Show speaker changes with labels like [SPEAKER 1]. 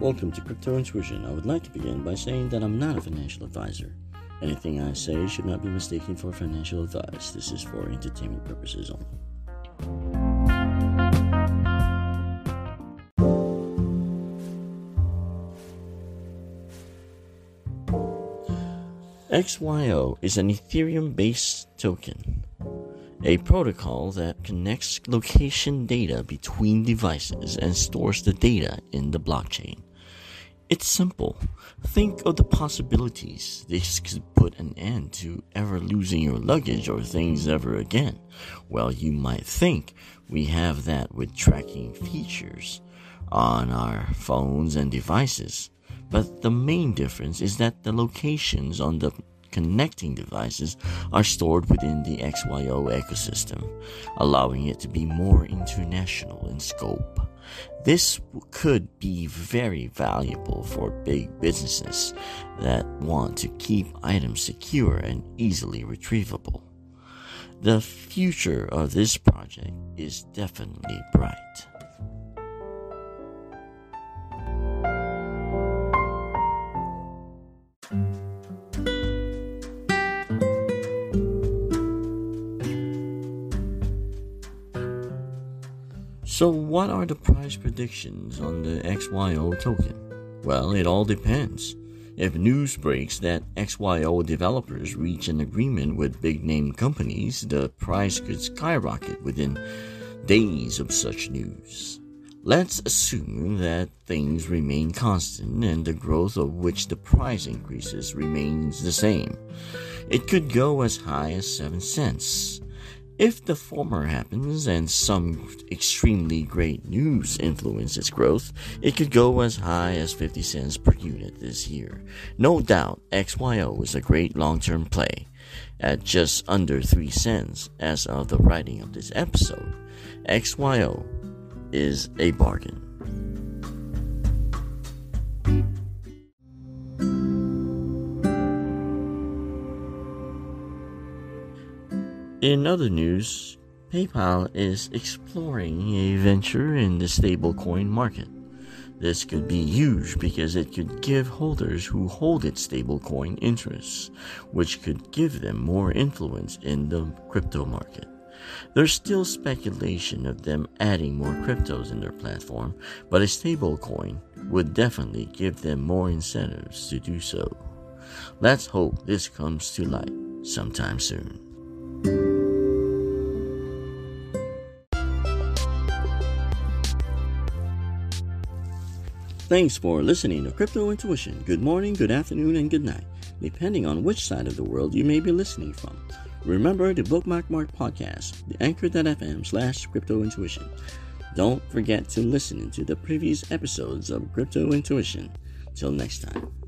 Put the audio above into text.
[SPEAKER 1] Welcome to Crypto Intuition. I would like to begin by saying that I'm not a financial advisor. Anything I say should not be mistaken for financial advice. This is for entertainment purposes only. XYO is an Ethereum based token a protocol that connects location data between devices and stores the data in the blockchain. It's simple. Think of the possibilities. This could put an end to ever losing your luggage or things ever again. Well, you might think we have that with tracking features on our phones and devices. But the main difference is that the locations on the connecting devices are stored within the XYO ecosystem, allowing it to be more international in scope. This could be very valuable for big businesses that want to keep items secure and easily retrievable. The future of this project is definitely bright. So, what are the price predictions on the XYO token? Well, it all depends. If news breaks that XYO developers reach an agreement with big name companies, the price could skyrocket within days of such news. Let's assume that things remain constant and the growth of which the price increases remains the same. It could go as high as 7 cents. If the former happens and some extremely great news influences growth, it could go as high as 50 cents per unit this year. No doubt, XYO is a great long term play. At just under 3 cents as of the writing of this episode, XYO is a bargain. In other news, PayPal is exploring a venture in the stablecoin market. This could be huge because it could give holders who hold its stablecoin interests, which could give them more influence in the crypto market. There's still speculation of them adding more cryptos in their platform, but a stablecoin would definitely give them more incentives to do so. Let's hope this comes to light sometime soon. Thanks for listening to Crypto Intuition. Good morning, good afternoon, and good night, depending on which side of the world you may be listening from. Remember to Bookmark Mark podcast, the anchor.fm slash crypto intuition. Don't forget to listen to the previous episodes of Crypto Intuition. Till next time.